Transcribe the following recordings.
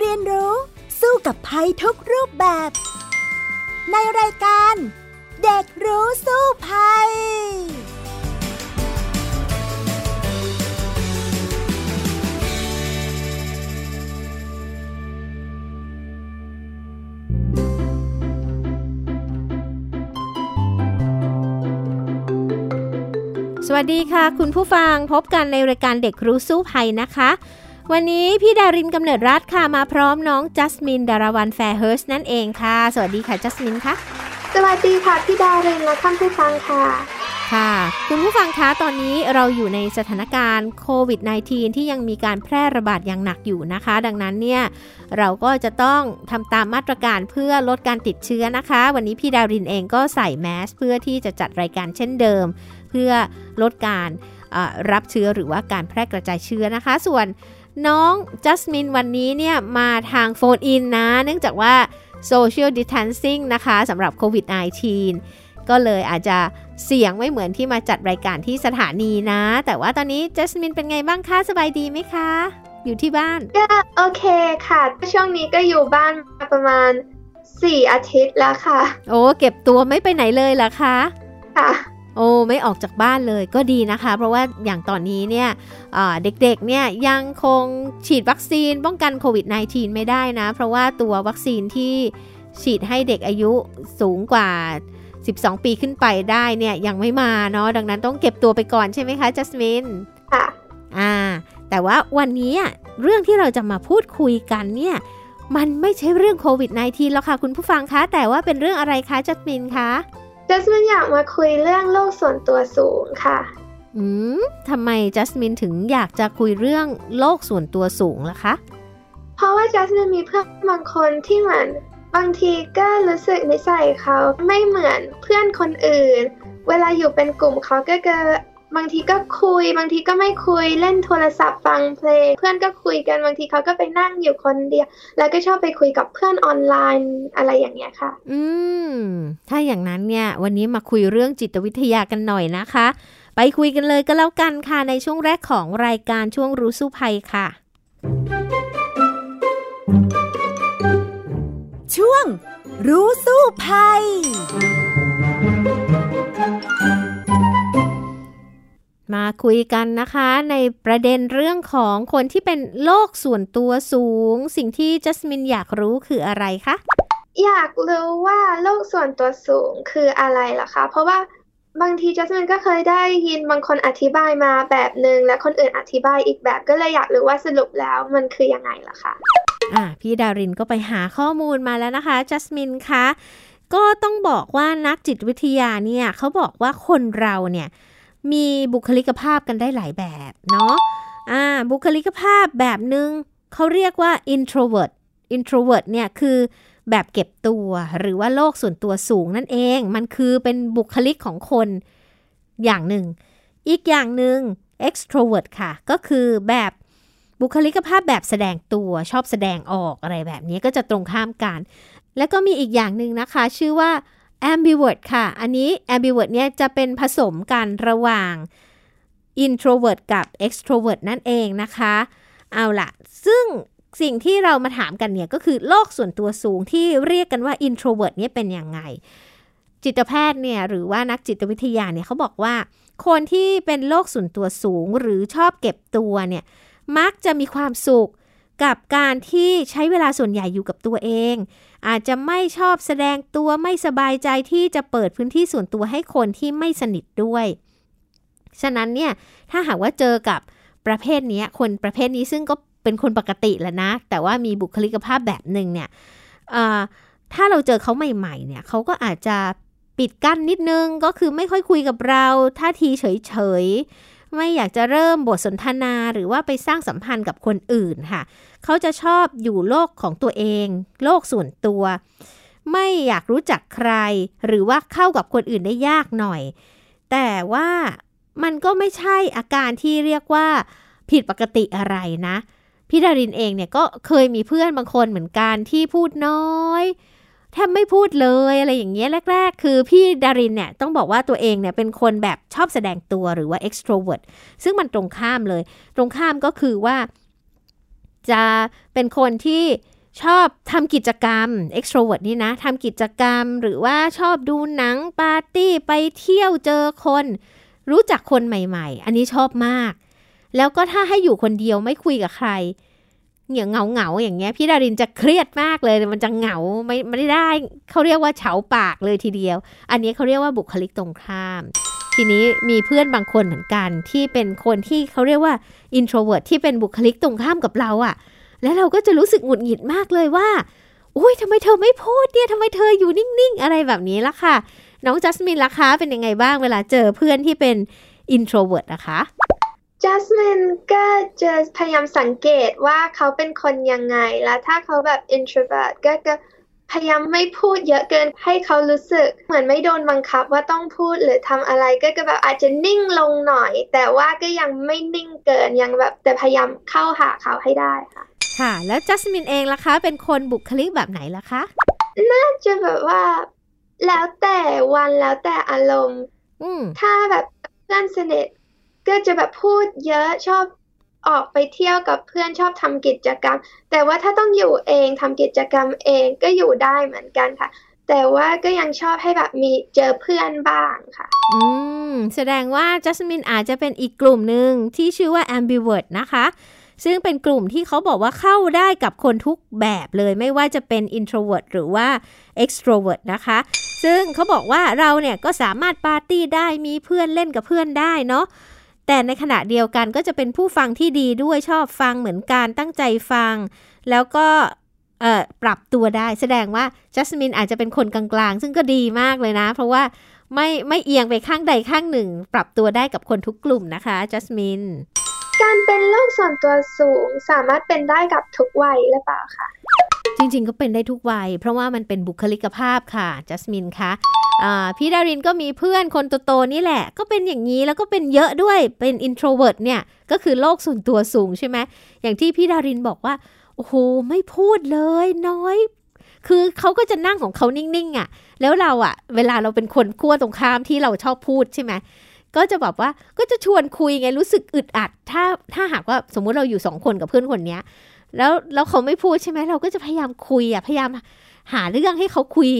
เรียนรู้ สู้กับภัยทุกรูปแบบ ในรายการ เด็กรู้สู้ภัยสวัสดีค่ะ คุณผู้ฟังพบกันในรายการเด็กรู้สู้ภัยนะคะ วันนี้พี่ดารินกำเนิดรัฐค่ะมาพร้อมน้องจัสมินดารวันแฟร์เฮิร์สนั่นเองค่ะ สวัสดีค่ะจัสมินค่ะสวัสดีค่ะพี่ดารินและท่านผู้ฟังค่ะ ค่ะ คุณผู้ฟังคะตอนนี้เราอยู่ในสถานการณ์โควิด -19 ที่ยังมีการแพร่ระบาดอย่างหนักอยู่นะคะ ดังนั้นเนี่ยเราก็จะต้องทำตามมาตรการเพื่อลดการติดเชื้อนะคะ วันนี้พี่ดารินเองก็ใส่แมสเพื่อที่จะจัดรายการเช่นเดิม เพื่อลดการรับเชื้อหรือว่าการแพร่กระจายเชื้อนะคะ ส่วน น้องจัสมินวันนี้เนี่ยมาทางโฟนอินนะ เนื่องจากว่า social distancing นะคะสำหรับโควิด -19 ก็เลยอาจจะเสียงไม่เหมือนที่มาจัดรายการที่สถานีนะ แต่ว่าตอนนี้จัสมินเป็นไงบ้างคะสบายดีไหมคะ อยู่ที่บ้าน ก็โอเคค่ะ ช่วงนี้ก็อยู่บ้านมาประมาณ 4 อาทิตย์แล้วค่ะ โอ้เก็บตัวไม่ไปไหนเลยเหรอคะ ค่ะ โอ้ไม่ออกจากบ้านเลยก็ดีนะคะ เพราะว่าอย่างตอนนี้เนี่ยเด็กๆเนี่ยยังคงฉีดวัคซีนป้องกันโควิด -19 ไม่ได้นะ เพราะว่าตัววัคซีนที่ฉีดให้เด็กอายุสูงกว่า 12 ปีขึ้นไปได้เนี่ยยังไม่มาเนาะดังนั้นต้องเก็บตัวไปก่อนใช่ไหมคะจัสมินค่ะอ่า แต่ว่าวันนี้เรื่องที่เราจะมาพูดคุยกันเนี่ยมันไม่ใช่เรื่องโควิด -19 แล้วค่ะคุณผู้ฟังคะแต่ว่าเป็นเรื่องอะไรคะจัสมินคะ จัสมินอยากมาคุยเรื่องโลกส่วนตัวสูงค่ะ อืมทำไมจัสมินถึงอยากจะคุยเรื่องโลกส่วนตัวสูงล่ะคะ เพราะว่าจัสมินมีเพื่อนบางคนที่เหมือนบางทีก็รู้สึกนิสัยเขาไม่เหมือนเพื่อนคนอื่น เวลาอยู่เป็นกลุ่มเขาก็จะ บางทีก็คุย บางทีก็ไม่คุยเล่นโทรศัพท์ฟังเพลง เพื่อนก็คุยกันบางทีเขาก็ไปนั่งอยู่คนเดียว แล้วก็ชอบไปคุยกับเพื่อนออนไลน์อะไรอย่างเงี้ยค่ะ อืม ถ้าอย่างนั้นเนี่ยวันนี้มาคุยเรื่องจิตวิทยากันหน่อยนะคะ ไปคุยกันเลยก็แล้วกันค่ะในช่วงแรกของรายการช่วงรู้สู้ภัยค่ะ ช่วงรู้สู้ภัย มาคุยกันนะคะ ในประเด็นเรื่องของคนที่เป็นโลกส่วนตัวสูง สิ่งที่จัสมินอยากรู้คืออะไรคะอยากรู้ว่าโลกส่วนตัวสูงคืออะไรล่ะคะ เพราะว่าบางทีจัสมินก็เคยได้ยินบางคนอธิบายมาแบบหนึ่งและคนอื่นอธิบายอีกแบบก็เลยอยากรู้ว่าสรุปแล้วมันคือยังไงล่ะคะอะพี่ดารินก็ไปหาข้อมูลมาแล้วนะคะจัสมินคะก็ต้องบอกว่านักจิตวิทยาเนี่ยเขาบอกว่าคนเราเนี่ย มีบุคลิกภาพกันได้หลายแบบเนาะอ่าบุคลิกภาพแบบหนึง่งเขาเรียกว่า introvert introvert เนี่ยคือแบบเก็บตัวหรือว่าโลกส่วนตัวสูงนั่นเอง มันคือเป็นบุคลิกของคนอย่างหนึ่ง อีกอย่างหนึ่ง extrovert ค่ะ ก็คือแบบบุคลิกภาพแบบแสดงตัวชอบแสดงออกอะไรแบบนี้ก็จะตรงข้ามกัน แล้วก็มีอีกอย่างหนึ่งนะคะ ชื่อว่า ambivert ค่ะ อันนี้ ambivert เนี่ยจะเป็นผสมกันระหว่าง introvert กับ extrovert นั่นเองนะคะ เอาละซึ่งสิ่งที่เรามาถามกันเนี่ยก็คือโลกส่วนตัวสูงที่เรียกกันว่า introvert เนี่ยเป็นยังไง จิตแพทย์เนี่ยหรือว่านักจิตวิทยาเนี่ยเขาบอกว่า คนที่เป็นโลกส่วนตัวสูงหรือชอบเก็บตัวเนี่ยมักจะมีความสุข กับการที่ใช้เวลาส่วนใหญ่อยู่กับตัวเอง อาจจะไม่ชอบแสดงตัวไม่สบายใจที่จะเปิดพื้นที่ส่วนตัวให้คนที่ไม่สนิทด้วย ฉะนั้นเนี่ยถ้าหากว่าเจอกับประเภทนี้คนประเภทนี้ซึ่งก็เป็นคนปกติแหละนะ แต่ว่ามีบุคลิกภาพแบบหนึ่งเนี่ยถ้าเราเจอเขาใหม่ๆเนี่ยเขาก็อาจจะปิดกั้นนิดนึงก็คือไม่ค่อยคุยกับเราท่าทีเฉย ไม่อยากจะเริ่มบทสนทนาหรือว่าไปสร้างสัมพันธ์กับคนอื่นค่ะ เขาจะชอบอยู่โลกของตัวเอง โลกส่วนตัว ไม่อยากรู้จักใคร หรือว่าเข้ากับคนอื่นได้ยากหน่อย แต่ว่ามันก็ไม่ใช่อาการที่เรียกว่าผิดปกติอะไรนะ พี่ดารินเองเนี่ยก็เคยมีเพื่อนบางคนเหมือนกันที่พูดน้อย แทบไม่พูดเลยอะไรอย่างเงี้ยแรก ๆ คือพี่ดารินเนี่ยต้องบอกว่าตัวเองเนี่ยเป็นคนแบบชอบแสดงตัวหรือว่า extrovert ซึ่งมันตรงข้ามเลย ตรงข้ามก็คือว่า จะเป็นคนที่ชอบทำกิจกรรม extrovert นี่นะทำกิจกรรมหรือว่าชอบดูหนังปาร์ตี้ไปเที่ยวเจอคน รู้จักคนใหม่ ๆ อันนี้ชอบมาก แล้วก็ถ้าให้อยู่คนเดียวไม่คุยกับใคร เหงี่ยเงาเงาอย่างเงี้ยพี่ดารินจะเครียดมากเลยมันจะเหงาไม่ไม่ได้เขาเรียกว่าเฉาปากเลยทีเดียว อันนี้เขาเรียกว่าบุคลิกตรงข้าม ทีนี้มีเพื่อนบางคนเหมือนกันที่เป็นคนที่เขาเรียกว่า introvert ที่เป็นบุคลิกตรงข้ามกับเราอะแล้วเราก็จะรู้สึกหงุดหงิดมากเลยว่าอุ้ยทำไมเธอไม่พูดเนี่ยทำไมเธออยู่นิ่งๆ อะไรแบบนี้ล่ะค่ะ น้องจัสมินล่ะคะเป็นยังไงบ้างเวลาเจอเพื่อนที่เป็น introvert นะคะ จัสมินก็จะพยายามสังเกตว่าเขาเป็นคนยังไง แล้วถ้าเขาแบบ introvert ก็จะพยายามไม่พูดเยอะเกินให้เขารู้สึก เหมือนไม่โดนบังคับว่าต้องพูดหรือทำอะไรก็ก็แบบอาจจะนิ่งลงหน่อย แต่ว่าก็ยังไม่นิ่งเกินยังแบบแต่พยายามเข้าหาเขาให้ได้ค่ะ ค่ะ แล้วจัสมินเองล่ะคะ เป็นคนบุคลิกแบบไหนล่ะคะ น่าจะแบบว่า แล้วแต่วันแล้วแต่อารมณ์อืมถ้าแบบเพื่อนสนิท ก็จะแบบพูดเยอะชอบออกไปเที่ยวกับเพื่อนชอบทำกิจกรรม แต่ว่าถ้าต้องอยู่เองทำกิจกรรมเองก็อยู่ได้เหมือนกันค่ะ แต่ว่าก็ยังชอบให้แบบมีเจอเพื่อนบ้างค่ะ อืม แสดงว่าจัสมินอาจจะเป็นอีกกลุ่มหนึ่งที่ชื่อว่า ambivert นะคะ ซึ่งเป็นกลุ่มที่เขาบอกว่าเข้าได้กับคนทุกแบบเลยไม่ว่าจะเป็น introvert หรือว่า extrovert นะคะ ซึ่งเขาบอกว่าเราเนี่ยก็สามารถปาร์ตี้ได้มีเพื่อนเล่นกับเพื่อนได้เนาะ แต่ในขณะเดียวกันก็จะเป็นผู้ฟังที่ดีด้วยชอบฟังเหมือนกันตั้งใจฟัง แล้วก็ปรับตัวได้ แสดงว่าจัสมินอาจจะเป็นคนกลางๆ ซึ่งก็ดีมากเลยนะ เพราะว่าไม่ไม่เอียงไปข้างใดข้างหนึ่ง ปรับตัวได้กับคนทุกกลุ่มนะคะจัสมินการเป็นโรคส่วนตัวสูงสามารถเป็นได้กับทุกวัยหรือเปล่าคะ จริง ๆ ก็เป็นได้ทุกวัย เพราะว่ามันเป็นบุคลิกภาพค่ะจัสมินคะพี่ดารินก็มีเพื่อนคนโตๆนี่แหละ ก็เป็นอย่างนี้แล้วก็เป็นเยอะด้วยเป็น introvert เนี่ย ก็คือโลกส่วนตัวสูงใช่ไหมอย่างที่พี่ดารินบอกว่า โอ้โห ไม่พูดเลยน้อย คือเขาก็จะนั่งของเขานิ่งๆอะ่ะ แล้วเราอะ่ะ เวลาเราเป็นคนขั้วตรงข้ามที่เราชอบพูดใช่ไหมก็จะแบบว่าก็จะชวนคุยไงรู้สึกอึดอัด ถ้าถ้าหากว่าสมมุติเราอยู่สองคนกับเพื่อนคนเนี้ย แล้วแล้วเขาไม่พูดใช่ไหมเราก็จะพยายามคุยอะพยายามหาเรื่องให้เขาคุย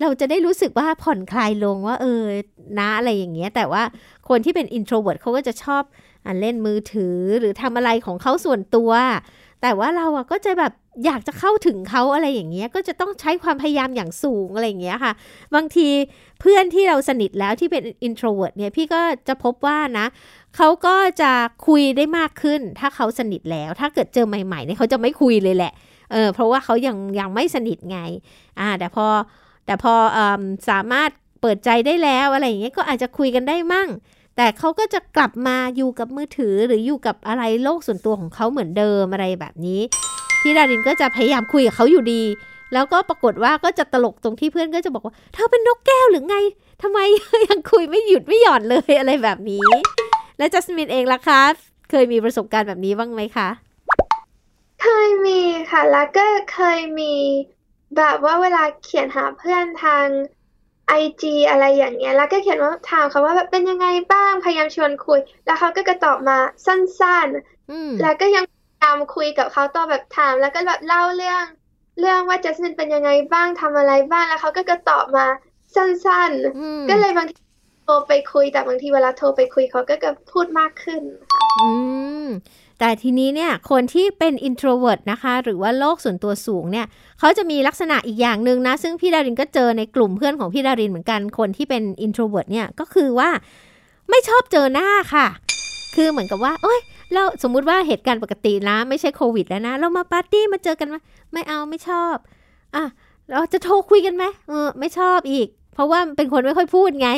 เราจะได้รู้สึกว่าผ่อนคลายลงว่า เออนะอะไรอย่างเงี้ย แต่ว่าคนที่เป็น introvert เขาก็จะชอบอเล่นมือถือหรือทำอะไรของเขาส่วนตัว แต่ว่าเราอะก็จะแบบ อยากจะเข้าถึงเขาอะไรอย่างเงี้ยก็จะต้องใช้ความพยายามอย่างสูงอะไรอย่างเงี้ยค่ะ บางทีเพื่อนที่เราสนิทแล้วที่เป็น introvert เนี่ยพี่ก็จะพบว่านะเขาก็จะคุยได้มากขึ้น ถ้าเขาสนิทแล้ว ถ้าเกิดเจอใหม่ๆเนี่ยเขาจะไม่คุยเลยแหละเออเพราะว่าเขายังยังไม่สนิทไงอ่าแต่พอแต่พออสามารถเปิดใจได้แล้วอะไรอย่างเงี้ยก็อาจจะคุยกันได้มั่ง แต่เขาก็จะกลับมาอยู่กับมือถือหรืออยู่กับอะไรโลกส่วนตัวของเขาเหมือนเดิมอะไรแบบนี้ พี่ดารินก็จะพยายามคุยกับเขาอยู่ดี แล้วก็ปรากฏว่าก็จะตลกตรงที่เพื่อนก็จะบอกว่าเธอเป็นนกแก้วหรือไงทำไมยังคุยไม่หยุดไม่หย่อนเลยอะไรแบบนี้ แล้วจัสมินเองล่ะคะเคยมีประสบการณ์แบบนี้บ้างไหมคะเคยมีค่ะแล้วก็เคยมีแบบว่าเวลาเขียนหาเพื่อนทางไอจีอะไรอย่างเงี้ย แล้วก็เขียนว่าถามเขาว่าแบบเป็นยังไงบ้าง พยายามชวนคุย แล้วเขาก็จะตอบมาสั้นอืมๆแล้วก็ยังพยายามคุยกับเขาต่อแบบถาม แล้วก็แบบเล่าเรื่อง เรื่องว่าจัสมินเป็นยังไงบ้างทำอะไรบ้างแล้วเขาก็จะตอบมาสั้นอืมๆก็เลยบางทีโทรไปคุยแต่บางทีเวลาโทรไปคุยเขาก็จะพูดมากขึ้นอืมแต่ทีนี้เนี่ยคนที่เป็น introvert นะคะ หรือว่าโลกส่วนตัวสูงเนี่ยเขาจะมีลักษณะอีกอย่างหนึ่งนะ ซึ่งพี่ดารินก็เจอในกลุ่มเพื่อนของพี่ดารินเหมือนกันคนที่เป็น introvert เนี่ยก็คือว่า ไม่ชอบเจอหน้าค่ะ คือเหมือนกับว่า เอ้ย เราสมมุติว่าเหตุการณ์ปกตินะ ไม่ใช่โควิดแล้วนะ เรามาปาร์ตี้มาเจอกันไหมไม่เอาไม่ชอบอะเราจะโทรคุยกันไหมเออ ไม่ชอบอีก เพราะว่าเป็นคนไม่ค่อยพูดไง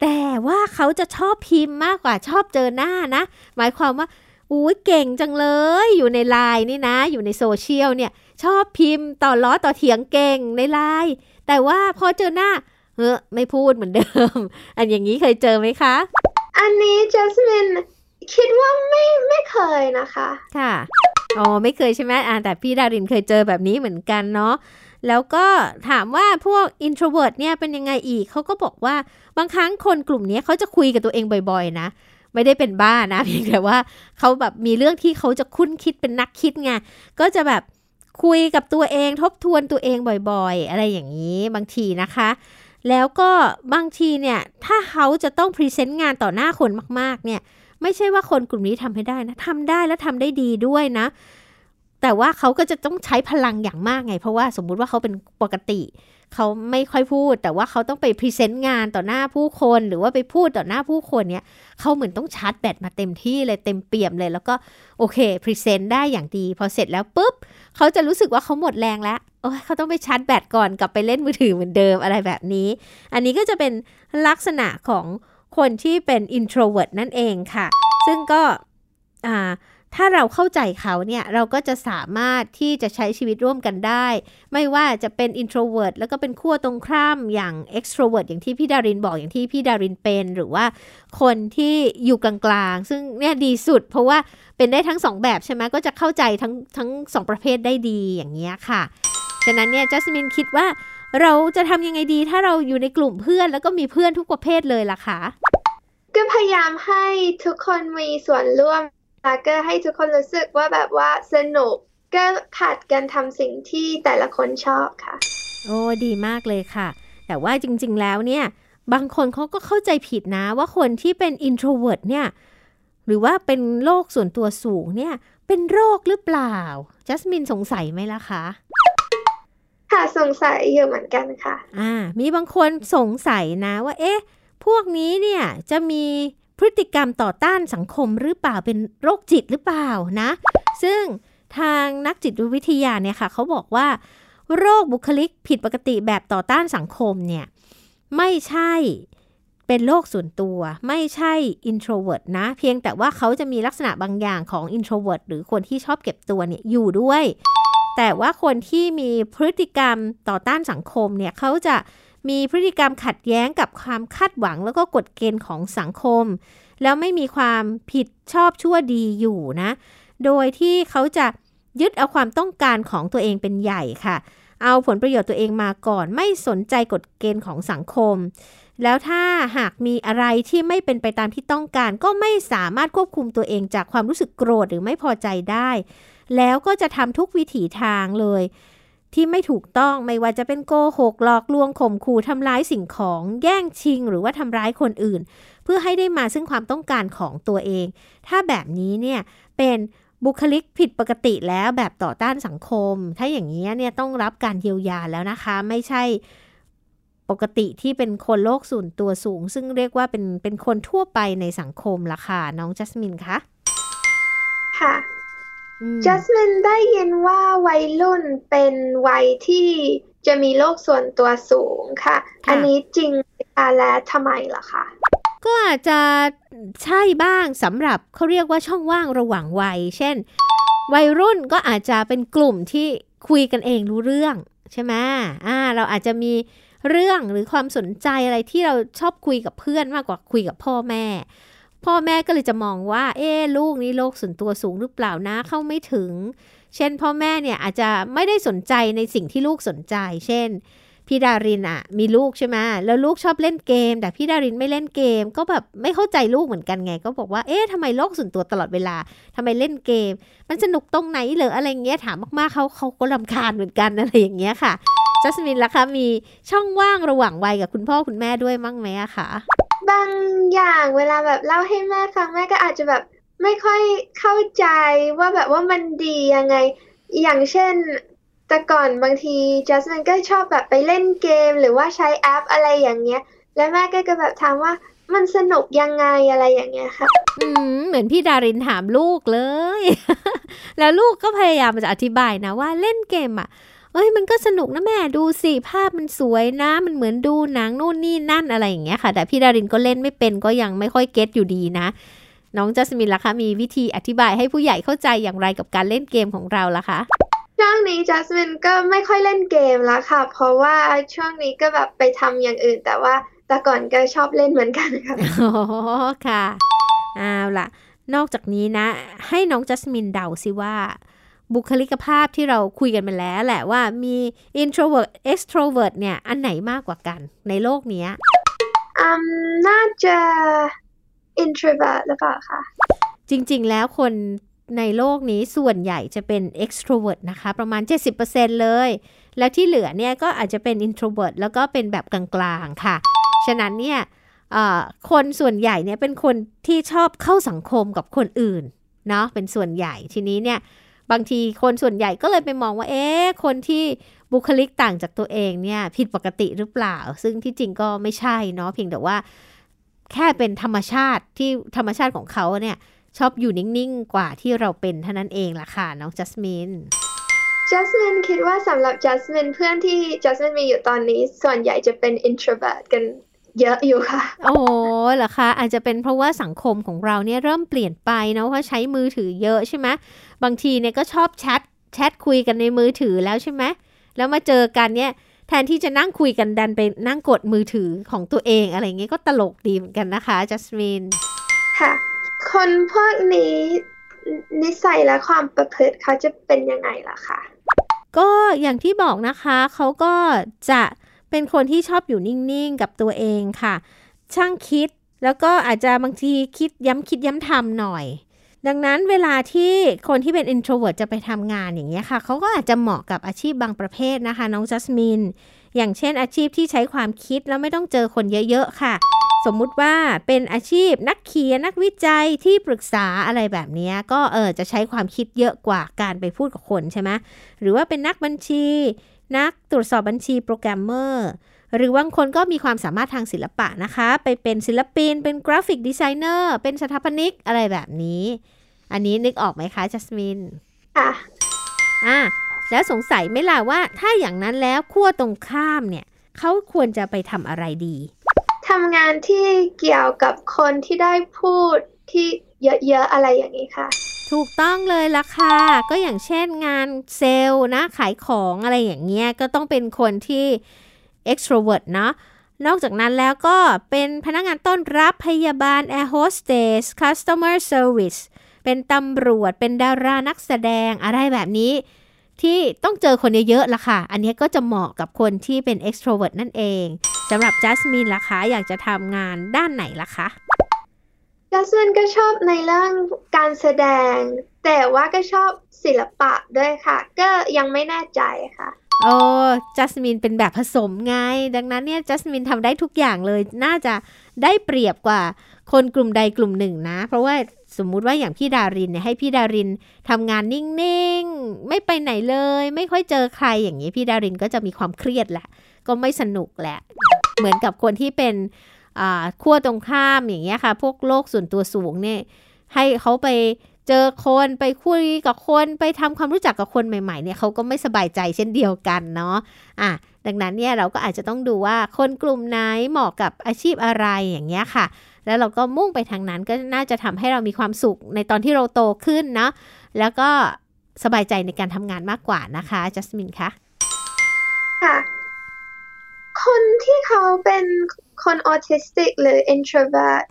แต่ว่าเขาจะชอบพิมพ์มากกว่าชอบเจอหน้านะ หมายความว่าอุ้ยเก่งจังเลย อยู่ในไลน์นี่นะ อยู่ในโซเชียลเนี่ย ชอบพิมพ์ต่อล้อต่อเถียงเก่งในไลน์แต่ว่าพอเจอหน้าเฮ้อไม่พูดเหมือนเดิม อันอย่างนี้เคยเจอไหมคะ อันนี้จัสมิน คิดว่าไม่ไม่เคยนะคะ ค่ะอ๋อไม่เคยใช่ไหมอ่าแต่พี่ดารินเคยเจอแบบนี้เหมือนกันเนาะแล้วก็ถามว่าพวก introvert เนี่ยเป็นยังไงอีกเขาก็บอกว่าบางครั้งคนกลุ่มนี้เขาจะคุยกับตัวเองบ่อยๆ นะ ไม่ได้เป็นบ้านะเพียงแต่ว่าเขาแบบมีเรื่องที่เขาจะคุ้นคิดเป็นนักคิดไงก็จะแบบคุยกับตัวเองทบทวนตัวเองบ่อยๆ อะไรอย่างนี้บางทีนะคะ แล้วก็บางทีเนี่ยถ้าเขาจะต้องพรีเซนต์งานต่อหน้าคนมากๆเนี่ย ไม่ใช่ว่าคนกลุ่มนี้ทำไม่ได้นะทำได้แล้วทำได้ดีด้วยนะ แต่ว่าเขาก็จะต้องใช้พลังอย่างมากไง เพราะว่าสมมุติว่าเขาเป็นปกติ เขาไม่ค่อยพูด แต่ว่าเขาต้องไป present งานต่อหน้าผู้คน หรือว่าไปพูดต่อหน้าผู้คนเนี่ยเขาเหมือนต้องชาร์จแบตมาเต็มที่เลยเต็มเปี่ยมเลย แล้วก็โอเค present ได้อย่างดี พอเสร็จแล้วปุ๊บเขาจะรู้สึกว่าเขาหมดแรงแล้วโอ้ยเขาต้องไปชาร์จแบตก่อนกลับไปเล่นมือถือเหมือนเดิมอะไรแบบนี้ อันนี้ก็จะเป็นลักษณะของ คนที่เป็น introvert นั่นเองค่ะ ซึ่งก็ถ้าเราเข้าใจเขาเนี่ยเราก็จะสามารถที่จะใช้ชีวิตร่วมกันได้ ไม่ว่าจะเป็น introvert แล้วก็เป็นขั้วตรงข้ามอย่าง extrovert อย่างที่พี่ดารินบอกอย่างที่พี่ดารินเป็น หรือว่าคนที่อยู่กลางๆ ซึ่งเนี่ยดีสุด เพราะว่าเป็นได้ทั้งสองแบบใช่ไหมก็จะเข้าใจทั้งทั้งสองประเภทได้ดีอย่างเงี้ยค่ะฉะนั้นเนี่ยจัสมินคิดว่า เราจะทำยังไงดีถ้าเราอยู่ในกลุ่มเพื่อน แล้วก็มีเพื่อนทุกประเภทเลยล่ะคะ ก็พยายามให้ทุกคนมีส่วนร่วมแล้วก็ให้ทุกคนรู้สึกว่าแบบว่าสนุกก็ผัดกันทำสิ่งที่แต่ละคนชอบค่ะ โอ้ดีมากเลยค่ะ แต่ว่าจริง ๆ แล้วเนี่ย บางคนเขาก็เข้าใจผิดนะว่าคนที่เป็น introvert เนี่ยหรือว่าเป็นโรคส่วนตัวสูงเนี่ย เป็นโรคหรือเปล่า จัสมินสงสัยไหมล่ะคะ ค่ะสงสัยอยู่เหมือนกันค่ะ อ่า มีบางคนสงสัยนะว่า เอ๊ะ พวกนี้เนี่ยจะมีพฤติกรรมต่อต้านสังคมหรือเปล่าเป็นโรคจิตหรือเปล่านะ ซึ่งทางนักจิตวิทยาเนี่ยค่ะเขาบอกว่า โรคบุคลิกผิดปกติแบบต่อต้านสังคมเนี่ยไม่ใช่เป็นโรคส่วนตัว ไม่ใช่ introvert นะ เพียงแต่ว่าเขาจะมีลักษณะบางอย่างของ introvert หรือคนที่ชอบเก็บตัวเนี่ยอยู่ด้วย แต่ว่าคนที่มีพฤติกรรมต่อต้านสังคมเนี่ยเขาจะมีพฤติกรรมขัดแย้งกับความคาดหวังแล้วก็กฎเกณฑ์ของสังคม แล้วไม่มีความผิดชอบชั่วดีอยู่นะ โดยที่เขาจะยึดเอาความต้องการของตัวเองเป็นใหญ่ค่ะ เอาผลประโยชน์ตัวเองมาก่อนไม่สนใจกฎเกณฑ์ของสังคม แล้วถ้าหากมีอะไรที่ไม่เป็นไปตามที่ต้องการ ก็ไม่สามารถควบคุมตัวเองจากความรู้สึกโกรธหรือไม่พอใจได้ แล้วก็จะทำทุกวิถีทางเลย ที่ไม่ถูกต้องไม่ว่าจะเป็นโกหกหลอกลวงข่มขู่ทำร้ายสิ่งของ แย่งชิง หรือว่าทำร้ายคนอื่น เพื่อให้ได้มาซึ่งความต้องการของตัวเอง ถ้าแบบนี้เนี่ยเป็นบุคลิกผิดปกติแล้วแบบต่อต้านสังคม ถ้าอย่างนี้เนี่ยต้องรับการเยียวยาแล้วนะคะ ไม่ใช่ปกติที่เป็นคนโลกส่วนตัวสูง ซึ่งเรียกว่าเป็นเป็นคนทั่วไปในสังคมละค่ะ น้องจัสมินคะ ค่ะ จัสมินได้ยินว่าวัยรุ่นเป็นวัยที่จะมีโลกส่วนตัวสูงค่ะค่ะอันนี้จริงไหมคะและทำไมล่ะคะก็อาจจะใช่บ้างสำหรับเขาเรียกว่าช่องว่างระหว่างวัย เช่น วัยรุ่นก็อาจจะเป็นกลุ่มที่คุยกันเองรู้เรื่องใช่ไหมอ่า เราอาจจะมีเรื่องหรือความสนใจอะไรที่เราชอบคุยกับเพื่อนมากกว่าคุยกับพ่อแม่ พ่อแม่ก็เลยจะมองว่า เอ๊ลูกนี้โลกส่วนตัวสูงหรือเปล่านะเข้าไม่ถึง เช่น พ่อแม่เนี่ยอาจจะไม่ได้สนใจในสิ่งที่ลูกสนใจ เช่นพี่ดารินอะมีลูกใช่ไหมแล้วลูกชอบเล่นเกม แต่พี่ดารินไม่เล่นเกม ก็แบบไม่เข้าใจลูกเหมือนกันไง ก็บอกว่าเอ๊ะทำไมโลกส่วนตัวตลอดเวลาทำไมเล่นเกม มันสนุกตรงไหนเหรออะไรเงี้ยถามมากๆเขาเขาก็ลำคาญเหมือนกันอะไรอย่างเงี้ยค่ะจัสมินล่ะคะมีช่องว่างระหว่างวัยกับคุณพ่อคุณแม่ด้วยมั้งไหมอะคะ บางอย่างเวลาแบบเล่าให้แม่ฟังแม่ก็อาจจะแบบไม่ค่อยเข้าใจว่าแบบว่ามันดียังไง อย่างเช่น แต่ก่อนบางทีจัสมินก็ชอบแบบไปเล่นเกมหรือว่าใช้แอปอะไรอย่างเงี้ย แล้วแม่ก็จะแบบถามว่ามันสนุกยังไงอะไรอย่างเงี้ยค่ะ อืม เหมือนพี่ดารินถามลูกเลย แล้วลูกก็พยายามจะอธิบายนะว่าเล่นเกมอะ เอ้ยมันก็สนุกนะแม่ดูสิภาพมันสวยนะ มันเหมือนดูหนังนู่นนี่นั่นอะไรอย่างเงี้ยค่ะ แต่พี่ดารินก็เล่นไม่เป็นก็ยังไม่ค่อยเก็ตอยู่ดีนะ น้องจัสมินล่ะคะมีวิธีอธิบายให้ผู้ใหญ่เข้าใจอย่างไรกับการเล่นเกมของเราล่ะคะช่วงนี้จัสมินก็ไม่ค่อยเล่นเกมแล้วค่ะ เพราะว่าช่วงนี้ก็แบบไปทำอย่างอื่น แต่ว่าแต่ก่อนก็ชอบเล่นเหมือนกันค่ะอ๋อค่ะเอาล่ะ นอกจากนี้นะ ให้น้องจัสมินเดาสิว่า บุคลิกภาพที่เราคุยกันมาแล้วแหละว่ามี introvert extrovert เนี่ย อันไหนมากกว่ากันในโลกเนี้ยอืมน่าจะ introvert หรือเปล่าคะ จริงๆ แล้วคนในโลกนี้ส่วนใหญ่จะเป็น extrovert นะคะ ประมาณ 70%เลย แล้วที่เหลือเนี่ยก็อาจจะเป็น introvert แล้วก็เป็นแบบกลางๆ ค่ะ ฉะนั้นเนี่ยคนส่วนใหญ่เนี่ยเป็นคนที่ชอบเข้าสังคมกับคนอื่นเนาะเป็นส่วนใหญ่ทีนี้เนี่ย บางทีคนส่วนใหญ่ก็เลยไปมองว่า เอ๊ะ คนที่บุคลิกต่างจากตัวเองเนี่ย ผิดปกติหรือเปล่า ซึ่งที่จริงก็ไม่ใช่เนาะเพียงแต่ว่า แค่เป็นธรรมชาติที่ธรรมชาติของเขาเนี่ย ชอบอยู่นิ่ง ๆ กว่าที่เราเป็นเท่านั้นเองล่ะค่ะ น้องจัสมินจัสมินคิดว่าสำหรับจัสมินเพื่อนที่จัสมินมีอยู่ตอนนี้ ส่วนใหญ่จะเป็น introvert กันเยอะอยู่ค่ะ โอ้เหรอคะ อาจจะเป็นเพราะว่าสังคมของเราเนี่ยเริ่มเปลี่ยนไปเนาะเพราะใช้มือถือเยอะใช่ไหม บางทีเนี่ยก็ชอบแชทแชทคุยกันในมือถือแล้วใช่ไหมแล้วมาเจอกันเนี่ยแทนที่จะนั่งคุยกันดันไปนั่งกดมือถือของตัวเองอะไรเงี้ยก็ตลกดีเหมือนกันนะคะจัสมินค่ะ คนพวกนี้นิสัยและความประพฤติเขาจะเป็นยังไงล่ะคะก็อย่างที่บอกนะคะเขาก็จะเป็นคนที่ชอบอยู่นิ่งๆกับตัวเองค่ะ ช่างคิดแล้วก็อาจจะบางทีคิดย้ำคิดย้ำทำหน่อย ดังนั้นเวลาที่คนที่เป็น introvert จะไปทำงานอย่างเงี้ยค่ะ เขาก็อาจจะเหมาะกับอาชีพบางประเภทนะคะ น้องจัสมิน อย่างเช่นอาชีพที่ใช้ความคิดแล้วไม่ต้องเจอคนเยอะๆค่ะ สมมุติว่าเป็นอาชีพนักเขียนนักวิจัยที่ปรึกษาอะไรแบบนี้ก็เออจะใช้ความคิดเยอะกว่าการไปพูดกับคนใช่ไหมหรือว่าเป็นนักบัญชี นักตรวจสอบบัญชีโปรแกรมเมอร์ หรือบางคนก็มีความสามารถทางศิลปะนะคะ ไปเป็นศิลปิน เป็น graphic designer เป็นสถาปนิก อะไรแบบนี้ อันนี้นึกออกไหมคะจัสมินอะอะแล้วสงสัยไหมล่ะว่า ถ้าอย่างนั้นแล้วขั้วตรงข้ามเนี่ยเขาควรจะไปทำอะไรดีทำงานที่เกี่ยวกับคนที่ได้พูดที่เยอะๆอะไรอย่างนี้ค่ะ ถูกต้องเลยล่ะค่ะ ก็อย่างเช่นงานเซลล์นะขายของอะไรอย่างเงี้ยก็ต้องเป็นคนที่ extrovert เนาะนอกจากนั้นแล้วก็เป็นพนักงานต้อนรับพยาบาล air hostess customer service เป็นตำรวจเป็นดารานักแสดงอะไรแบบนี้ ที่ต้องเจอคนเยอะๆล่ะค่ะ อันนี้ก็จะเหมาะกับคนที่เป็น extrovert นั่นเองสำหรับจัสมินล่ะคะอยากจะทำงานด้านไหนล่ะคะจัสมินก็ชอบในเรื่องการแสดง แต่ว่าก็ชอบศิลปะด้วยค่ะ ก็ยังไม่แน่ใจค่ะ โอ้จัสมินเป็นแบบผสมไง ดังนั้นเนี่ยจัสมินทำได้ทุกอย่างเลย น่าจะได้เปรียบกว่าคนกลุ่มใดกลุ่มหนึ่งนะ เพราะว่าสมมุติว่าอย่างพี่ดารินเนี่ยให้พี่ดารินทำงานนิ่งๆ ไม่ไปไหนเลย ไม่ค่อยเจอใครอย่างนี้ พี่ดารินก็จะมีความเครียดแหละ ก็ไม่สนุกแหละ เหมือนกับคนที่เป็นขั้วตรงข้ามอย่างเงี้ยค่ะ พวกโลกส่วนตัวสูงเนี่ยให้เขาไป เจอคนไปคุยกับคนไปทำความรู้จักกับคนใหม่ๆเนี่ยเขาก็ไม่สบายใจเช่นเดียวกันเนาะอะดังนั้นเนี่ยเราก็อาจจะต้องดูว่าคนกลุ่มไหนเหมาะกับอาชีพอะไรอย่างเงี้ยค่ะ แล้วเราก็มุ่งไปทางนั้นก็น่าจะทำให้เรามีความสุขในตอนที่เราโตขึ้นเนาะแล้วก็สบายใจในการทำงานมากกว่านะคะจัสมินคะค่ะคนที่เขาเป็นคนออทิสติกหรือ introvert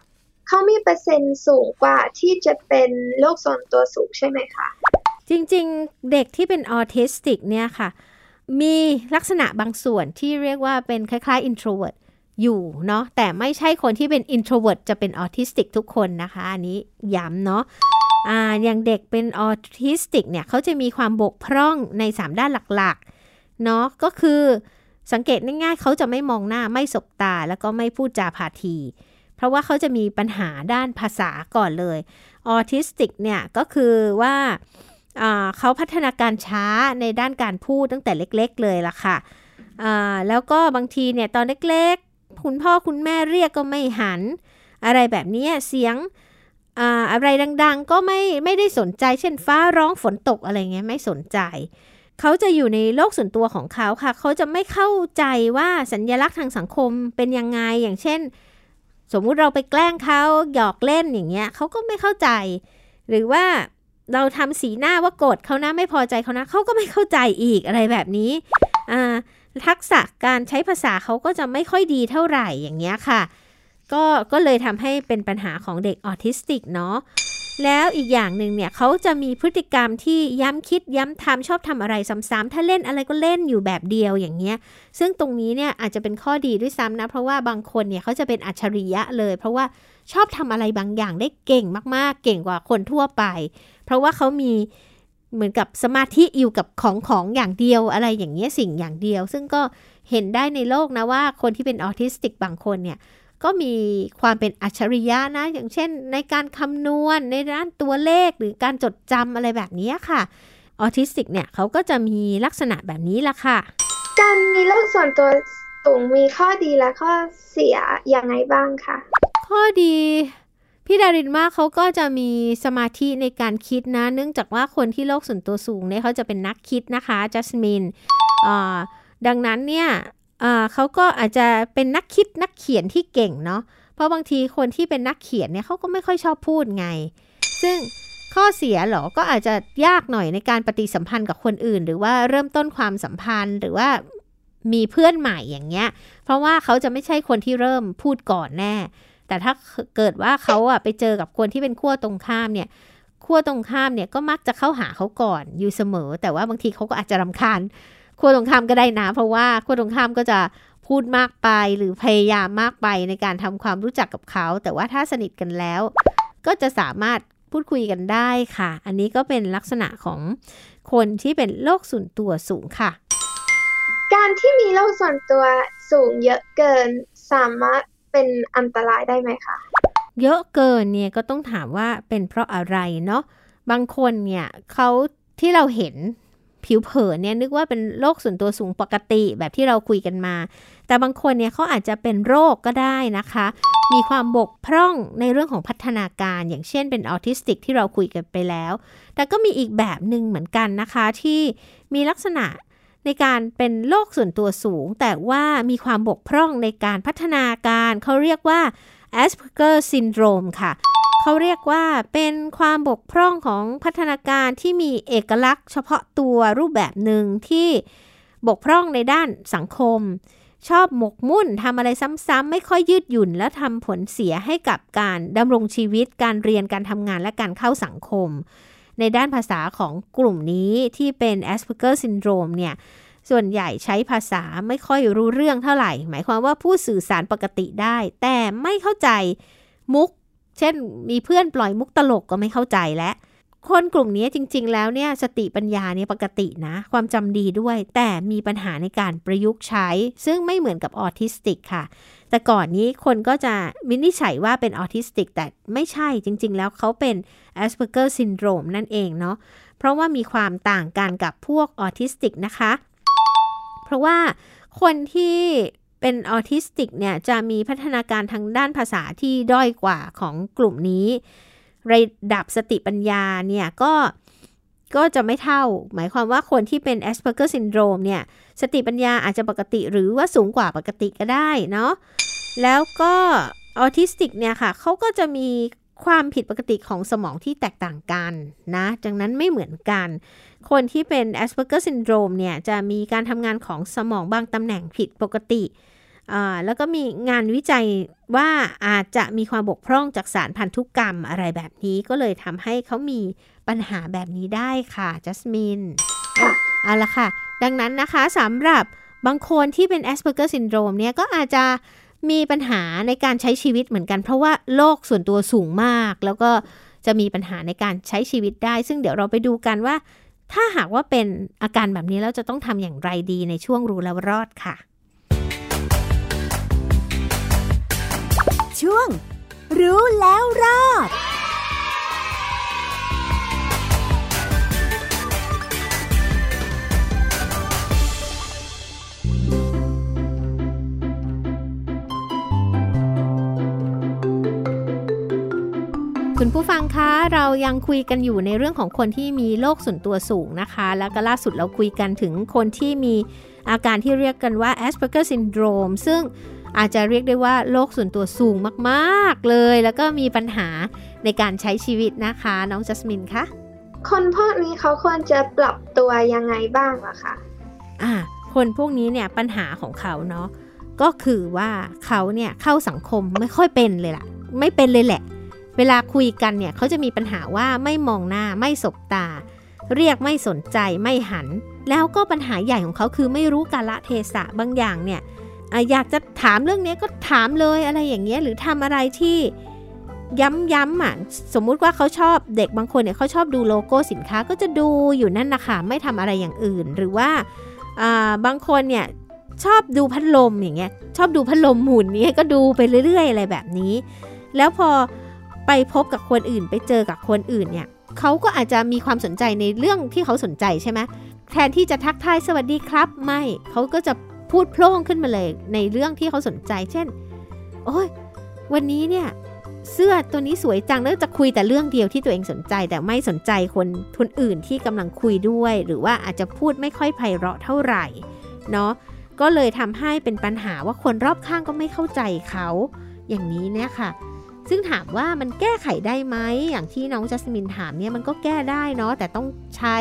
เขามีเปอร์เซ็นต์สูงกว่าที่จะเป็นโรคส่วนตัวสูงใช่ไหมคะ จริงๆ เด็กที่เป็นออทิสติกเนี่ยค่ะ มีลักษณะบางส่วนที่เรียกว่าเป็นคล้ายๆ introvert อยู่เนาะแต่ไม่ใช่คนที่เป็น introvert จะเป็นออทิสติกทุกคนนะคะ อันนี้ย้ำเนาะอ่าอย่างเด็กเป็นออทิสติกเนี่ยเขาจะมีความบกพร่องใน 3 ด้านหลักๆเนาะก็คือสังเกตง่ายๆ เขาจะไม่มองหน้าไม่สบตา แล้วก็ไม่พูดจาพาที ราะว่าเขาจะมีปัญหาด้านภาษาก่อนเลยออทิสติกเนี่ยก็คือว่าเขาพัฒนาการช้าในด้านการพูดตั้งแต่เล็กๆเลยล่ะค่ะแล้วก็บางทีเนี่ยตอนเล็กๆ คุณพ่อคุณแม่เรียกก็ไม่หัน อะไรแบบนี้เสียงอะไรดัง ๆ ก็ไม่ไม่ได้สนใจเช่นฟ้าร้องฝนตกอะไรเงี้ยไม่สนใจ เขาจะอยู่ในโลกส่วนตัวของเขาค่ะ เขาจะไม่เข้าใจว่าสัญญลักษณ์ทางสังคมเป็นยังไงอย่างเช่น สมมุติเราไปแกล้งเขาหยอกเล่นอย่างเงี้ยเขาก็ไม่เข้าใจ หรือว่าเราทำสีหน้าว่าโกรธเขานะไม่พอใจเขานะเขาก็ไม่เข้าใจอีกอะไรแบบนี้อ่าทักษะการใช้ภาษาเขาก็จะไม่ค่อยดีเท่าไหร่อย่างเงี้ยค่ะ ก็ก็เลยทำให้เป็นปัญหาของเด็กออทิสติกเนาะ แล้วอีกอย่างหนึ่งเนี่ยเขาจะมีพฤติกรรมที่ย้ำคิดย้ำทำชอบทำอะไรซ้ำๆถ้าเล่นอะไรก็เล่นอยู่แบบเดียวอย่างเงี้ย ซึ่งตรงนี้เนี่ยอาจจะเป็นข้อดีด้วยซ้ำนะ เพราะว่าบางคนเนี่ยเขาจะเป็นอัจฉริยะเลย เพราะว่าชอบทำอะไรบางอย่างได้เก่งมากๆ เก่งกว่าคนทั่วไป เพราะว่าเขามีเหมือนกับสมาธิอยู่กับของของอย่างเดียวอะไรอย่างเงี้ยสิ่งอย่างเดียว ซึ่งก็เห็นได้ในโลกนะว่าคนที่เป็นออทิสติกบางคนเนี่ย ก็มีความเป็นอัจฉริยะนะ อย่างเช่น ในการคำนวณในด้านตัวเลขหรือการจดจำอะไรแบบนี้ค่ะ ออทิสติกเนี่ยเขาก็จะมีลักษณะแบบนี้ละค่ะ การมีโลกส่วนตัวสูงมีข้อดีและข้อเสียยังไงบ้างคะข้อดีพี่ดารินว่าเขาก็จะมีสมาธิในการคิดนะ เนื่องจากว่าคนที่โลกส่วนตัวสูงเนี่ยเขาจะเป็นนักคิดนะคะจัสมินดังนั้นเนี่ย เขาก็อาจจะเป็นนักคิดนักเขียนที่เก่งเนาะเพราะบางทีคนที่เป็นนักเขียนเนี่ยเขาก็ไม่ค่อยชอบพูดไง ซึ่งข้อเสียหรอ ก็อาจจะยากหน่อยในการปฏิสัมพันธ์กับคนอื่น หรือว่าเริ่มต้นความสัมพันธ์หรือว่ามีเพื่อนใหม่อย่างเงี้ย เพราะว่าเขาจะไม่ใช่คนที่เริ่มพูดก่อนแน่ แต่ถ้าเกิดว่าเขาอะไปเจอกับคนที่เป็นขั้วตรงข้ามเนี่ยขั้วตรงข้ามเนี่ยก็มักจะเข้าหาเขาก่อนอยู่เสมอ แต่ว่าบางทีเขาก็อาจจะรำคาญ ขั้วตรงข้ามก็ได้นะ เพราะว่าขั้วตรงข้ามก็จะพูดมากไปหรือพยายามมากไปในการทำความรู้จักกับเขา แต่ว่าถ้าสนิทกันแล้ว ก็จะสามารถพูดคุยกันได้ค่ะ อันนี้ก็เป็นลักษณะของคนที่เป็นโลกส่วนตัวสูงค่ะ การที่มีโลกส่วนตัวสูงเยอะเกินสามารถเป็นอันตรายได้ไหมคะ เยอะเกินเนี่ยก็ต้องถามว่าเป็นเพราะอะไรเนาะบางคนเนี่ยเขาที่เราเห็น ผิวเผินเนี่ยนึกว่าเป็นโรคส่วนตัวสูงปกติแบบที่เราคุยกันมา แต่บางคนเนี่ยเขาอาจจะเป็นโรคก็ได้นะคะ มีความบกพร่องในเรื่องของพัฒนาการ อย่างเช่นเป็นออทิสติกที่เราคุยกันไปแล้ว แต่ก็มีอีกแบบหนึ่งเหมือนกันนะคะที่มีลักษณะในการเป็นโรคส่วนตัวสูง แต่ว่ามีความบกพร่องในการพัฒนาการเขาเรียกว่า Asperger syndrome ค่ะ เขาเรียกว่าเป็นความบกพร่องของพัฒนาการที่มีเอกลักษณ์ เฉพาะตัวรูปแบบหนึ่งที่บกพร่องในด้านสังคม ชอบหมกมุ่นทำอะไรซ้ำๆไม่ค่อยยืดหยุ่น และทำผลเสียให้กับการดำรงชีวิต การเรียนการทำงานและการเข้าสังคม ในด้านภาษาของกลุ่มนี้ที่เป็น Asperger syndrome เนี่ยส่วนใหญ่ใช้ภาษาไม่ค่อยรู้เรื่องเท่าไหร่ หมายความว่าผู้สื่อสารปกติได้ แต่ไม่เข้าใจมุก เช่น มีเพื่อนปล่อยมุกตลกก็ไม่เข้าใจและ คนกลุ่มนี้จริง ๆ แล้วเนี่ยสติปัญญาเนี่ยปกตินะ ความจำดีด้วย แต่มีปัญหาในการประยุกต์ใช้ ซึ่งไม่เหมือนกับออทิสติกค่ะ แต่ก่อนนี้คนก็จะมินิฉัยว่าเป็นออทิสติก แต่ไม่ใช่จริง ๆ แล้วเขาเป็น Asperger syndrome นั่นเองเนาะเพราะว่ามีความต่างกันกับพวกออทิสติกนะคะ เพราะว่าคนที่ เป็นออทิสติกเนี่ยจะมีพัฒนาการทางด้านภาษาที่ด้อยกว่าของกลุ่มนี้ ระดับสติปัญญาเนี่ยก็ก็จะไม่เท่า หมายความว่าคนที่เป็น Asperger syndrome เนี่ย สติปัญญาอาจจะปกติหรือว่าสูงกว่าปกติก็ได้เนาะ แล้วก็ออทิสติกเนี่ยค่ะเขาก็จะมี ความผิดปกติของสมองที่แตกต่างกันนะดังนั้นไม่เหมือนกัน คนที่เป็น Asperger syndrome เนี่ย จะมีการทำงานของสมองบางตำแหน่งผิดปกติ แล้วก็มีงานวิจัยว่าอาจจะมีความบกพร่องจากสารพันธุกรรมอะไรแบบนี้ ก็เลยทำให้เขามีปัญหาแบบนี้ได้ค่ะ จัสมิน เอาละค่ะ ดังนั้นนะคะสำหรับบางคนที่เป็น Asperger syndrome เนี่ย ก็อาจจะ มีปัญหาในการใช้ชีวิตเหมือนกัน เพราะว่าโลกส่วนตัวสูงมาก แล้วก็จะมีปัญหาในการใช้ชีวิตได้ ซึ่งเดี๋ยวเราไปดูกันว่า ถ้าหากว่าเป็นอาการแบบนี้แล้วจะต้องทำอย่างไรดีในช่วงรู้แล้วรอดค่ะ ช่วง รู้แล้วรอด คุณผู้ฟังคะ เรายังคุยกันอยู่ในเรื่องของคนที่มีโรคส่วนตัวสูงนะคะ แล้วก็ล่าสุดเราคุยกันถึงคนที่มีอาการที่เรียกกันว่า Asperger syndrome ซึ่งอาจจะเรียกได้ว่าโลกส่วนตัวสูงมากๆเลย แล้วก็มีปัญหาในการใช้ชีวิตนะคะ น้องจัสมินคะคนพวกนี้เขาควรจะปรับตัวยังไงบ้างล่ะคะอ่าคนพวกนี้เนี่ยปัญหาของเขาเนาะก็คือว่าเขาเนี่ยเข้าสังคมไม่ค่อยเป็นเลยล่ะ ไม่เป็นเลยแหละ เวลาคุยกันเนี่ยเขาจะมีปัญหาว่าไม่มองหน้าไม่สบตา เรียกไม่สนใจไม่หัน แล้วก็ปัญหาใหญ่ของเขาคือไม่รู้กาละเทศะบางอย่างเนี่ยอยากจะถามเรื่องนี้ก็ถามเลยอะไรอย่างเงี้ยหรือทำอะไรที่ย้ำๆอะสมมุติว่าเขาชอบเด็กบางคนเนี่ยเขาชอบดูโลโก้สินค้าก็จะดูอยู่นั่นนะคะไม่ทำอะไรอย่างอื่น หรือว่าบางคนเนี่ยชอบดูพัดลมอย่างเงี้ยชอบดูพัดลมหมุนเนี้ก็ดูไปเรื่อย ๆ อะไรแบบนี้ แล้วพอ ไปพบกับคนอื่นไปเจอกับคนอื่นเนี่ยเขาก็อาจจะมีความสนใจในเรื่องที่เขาสนใจใช่ไหมแทนที่จะทักทายสวัสดีครับไม่เขาก็จะพูดโพล่งขึ้นมาเลยในเรื่องที่เขาสนใจ เช่น โอ้ยวันนี้เนี่ยเสื้อตัวนี้สวยจังแล้วจะคุยแต่เรื่องเดียวที่ตัวเองสนใจ แต่ไม่สนใจคนคนอื่นที่กำลังคุยด้วย หรือว่าอาจจะพูดไม่ค่อยไพเราะเท่าไหร่เนาะก็เลยทำให้เป็นปัญหาว่าคนรอบข้างก็ไม่เข้าใจเขา อย่างนี้เนี่ยค่ะ ซึ่งถามว่ามันแก้ไขได้ไหมอย่างที่น้องจัสมินถามเนี่ยมันก็แก้ได้เนาะแต่ต้องใช้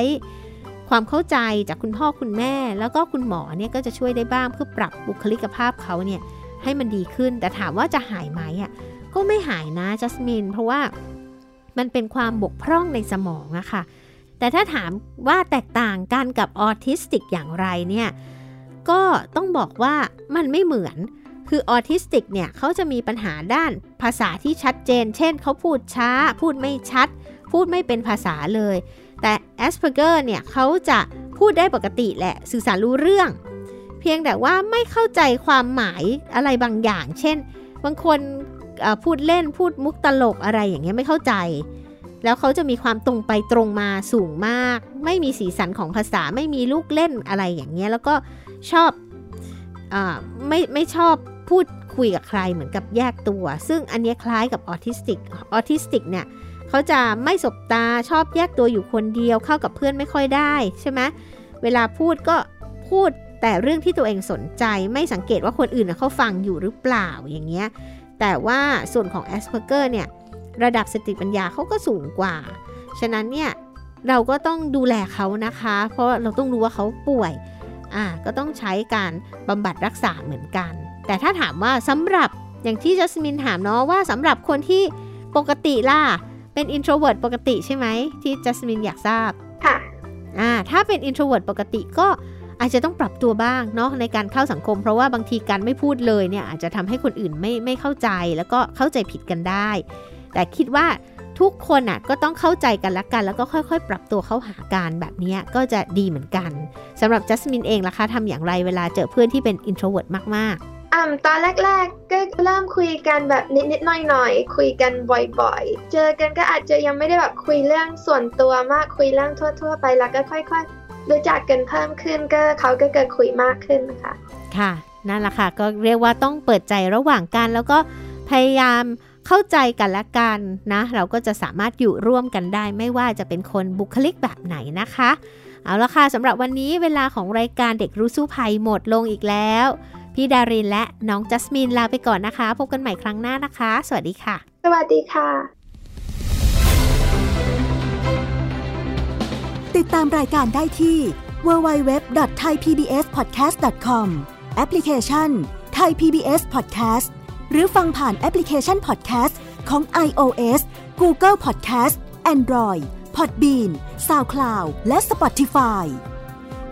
ความเข้าใจจากคุณพ่อคุณแม่ แล้วก็คุณหมอเนี่ยก็จะช่วยได้บ้างเพื่อปรับบุคลิกภาพเขาเนี่ยให้มันดีขึ้น แต่ถามว่าจะหายไหมอะก็ไม่หายนะจัสมินเพราะว่ามันเป็นความบกพร่องในสมองอะค่ะแต่ถ้าถามว่าแตกต่างกันกับออทิสติกอย่างไรเนี่ยก็ต้องบอกว่ามันไม่เหมือน คือออทิสติกเนี่ยเขาจะมีปัญหาด้านภาษาที่ชัดเจน เช่นเขาพูดช้า พูดไม่ชัด พูดไม่เป็นภาษาเลย แต่ Asperger เนี่ยเขาจะพูดได้ปกติแหละ สื่อสารรู้เรื่อง เพียงแต่ว่าไม่เข้าใจความหมายอะไรบางอย่าง เช่น บางคนพูดเล่นพูดมุกตลกอะไรอย่างเงี้ยไม่เข้าใจ แล้วเขาจะมีความตรงไปตรงมาสูงมาก ไม่มีสีสันของภาษาไม่มีลูกเล่นอะไรอย่างเงี้ยแล้วก็ชอบอไม่ไม่ชอบ พูดคุยกับใครเหมือนกับแยกตัว ซึ่งอันนี้คล้ายกับออทิสติก ออทิสติกเนี่ยเขาจะไม่สบตาชอบแยกตัวอยู่คนเดียวเข้ากับเพื่อนไม่ค่อยได้ใช่ไหมเวลาพูดก็พูดแต่เรื่องที่ตัวเองสนใจไม่สังเกตว่าคนอื่นเขาฟังอยู่หรือเปล่าอย่างเงี้ย แต่ว่าส่วนของ Asperger เนี่ยระดับสติปัญญาเขาก็สูงกว่า ฉะนั้นเนี่ยเราก็ต้องดูแลเขานะคะ เพราะเราต้องรู้ว่าเขาป่วย อ่า ก็ต้องใช้การบำบัดรักษาเหมือนกัน แต่ถ้าถามว่าสำหรับอย่างที่จัสมินถามเนาะว่าสำหรับคนที่ปกติล่ะ เป็น introvert ปกติใช่ไหมที่จัสมินอยากทราบค่ะอ่าถ้าเป็น introvert ปกติก็อาจจะต้องปรับตัวบ้างเนาะในการเข้าสังคม เพราะว่าบางทีการไม่พูดเลยเนี่ยอาจจะทำให้คนอื่นไม่ไม่เข้าใจแล้วก็เข้าใจผิดกันได้ แต่คิดว่าทุกคนอะก็ต้องเข้าใจกันละกัน แล้วก็ค่อยๆ ปรับตัวเข้าหากันแบบนี้ก็จะดีเหมือนกันสำหรับจัสมินเองล่ะคะทำอย่างไรเวลาเจอเพื่อนที่เป็น introvert มากๆ อ่าตอนแรกๆ ก็เริ่มคุยกันแบบนิดๆหน่อยๆ คุยกันบ่อยๆ เจอกันก็อาจจะยังไม่ได้แบบคุยเรื่องส่วนตัวมากคุยเรื่องทั่ว ๆ ไปแล้วก็ค่อยๆ รู้จักกันเพิ่มขึ้นก็เขาก็เกิดคุยมากขึ้นค่ะค่ะนั่นแหละค่ะก็เรียกว่าต้องเปิดใจระหว่างกันแล้วก็พยายามเข้าใจกันและกันนะ เราก็จะสามารถอยู่ร่วมกันได้ ไม่ว่าจะเป็นคนบุคลิกแบบไหนนะคะ เอาละค่ะสำหรับวันนี้เวลาของรายการเด็กรู้สู้ภัยหมดลงอีกแล้ว พี่ดารินและน้องจัสมินลาไปก่อนนะคะ พบกันใหม่ครั้งหน้านะคะ สวัสดีค่ะ สวัสดีค่ะ ติดตามรายการได้ที่ www.thaipbspodcast.com แอปพลิเคชัน Thai PBS Podcast หรือฟังผ่านแอปพลิเคชัน Podcast ของ iOS Google Podcast Android Podbean SoundCloud และ Spotify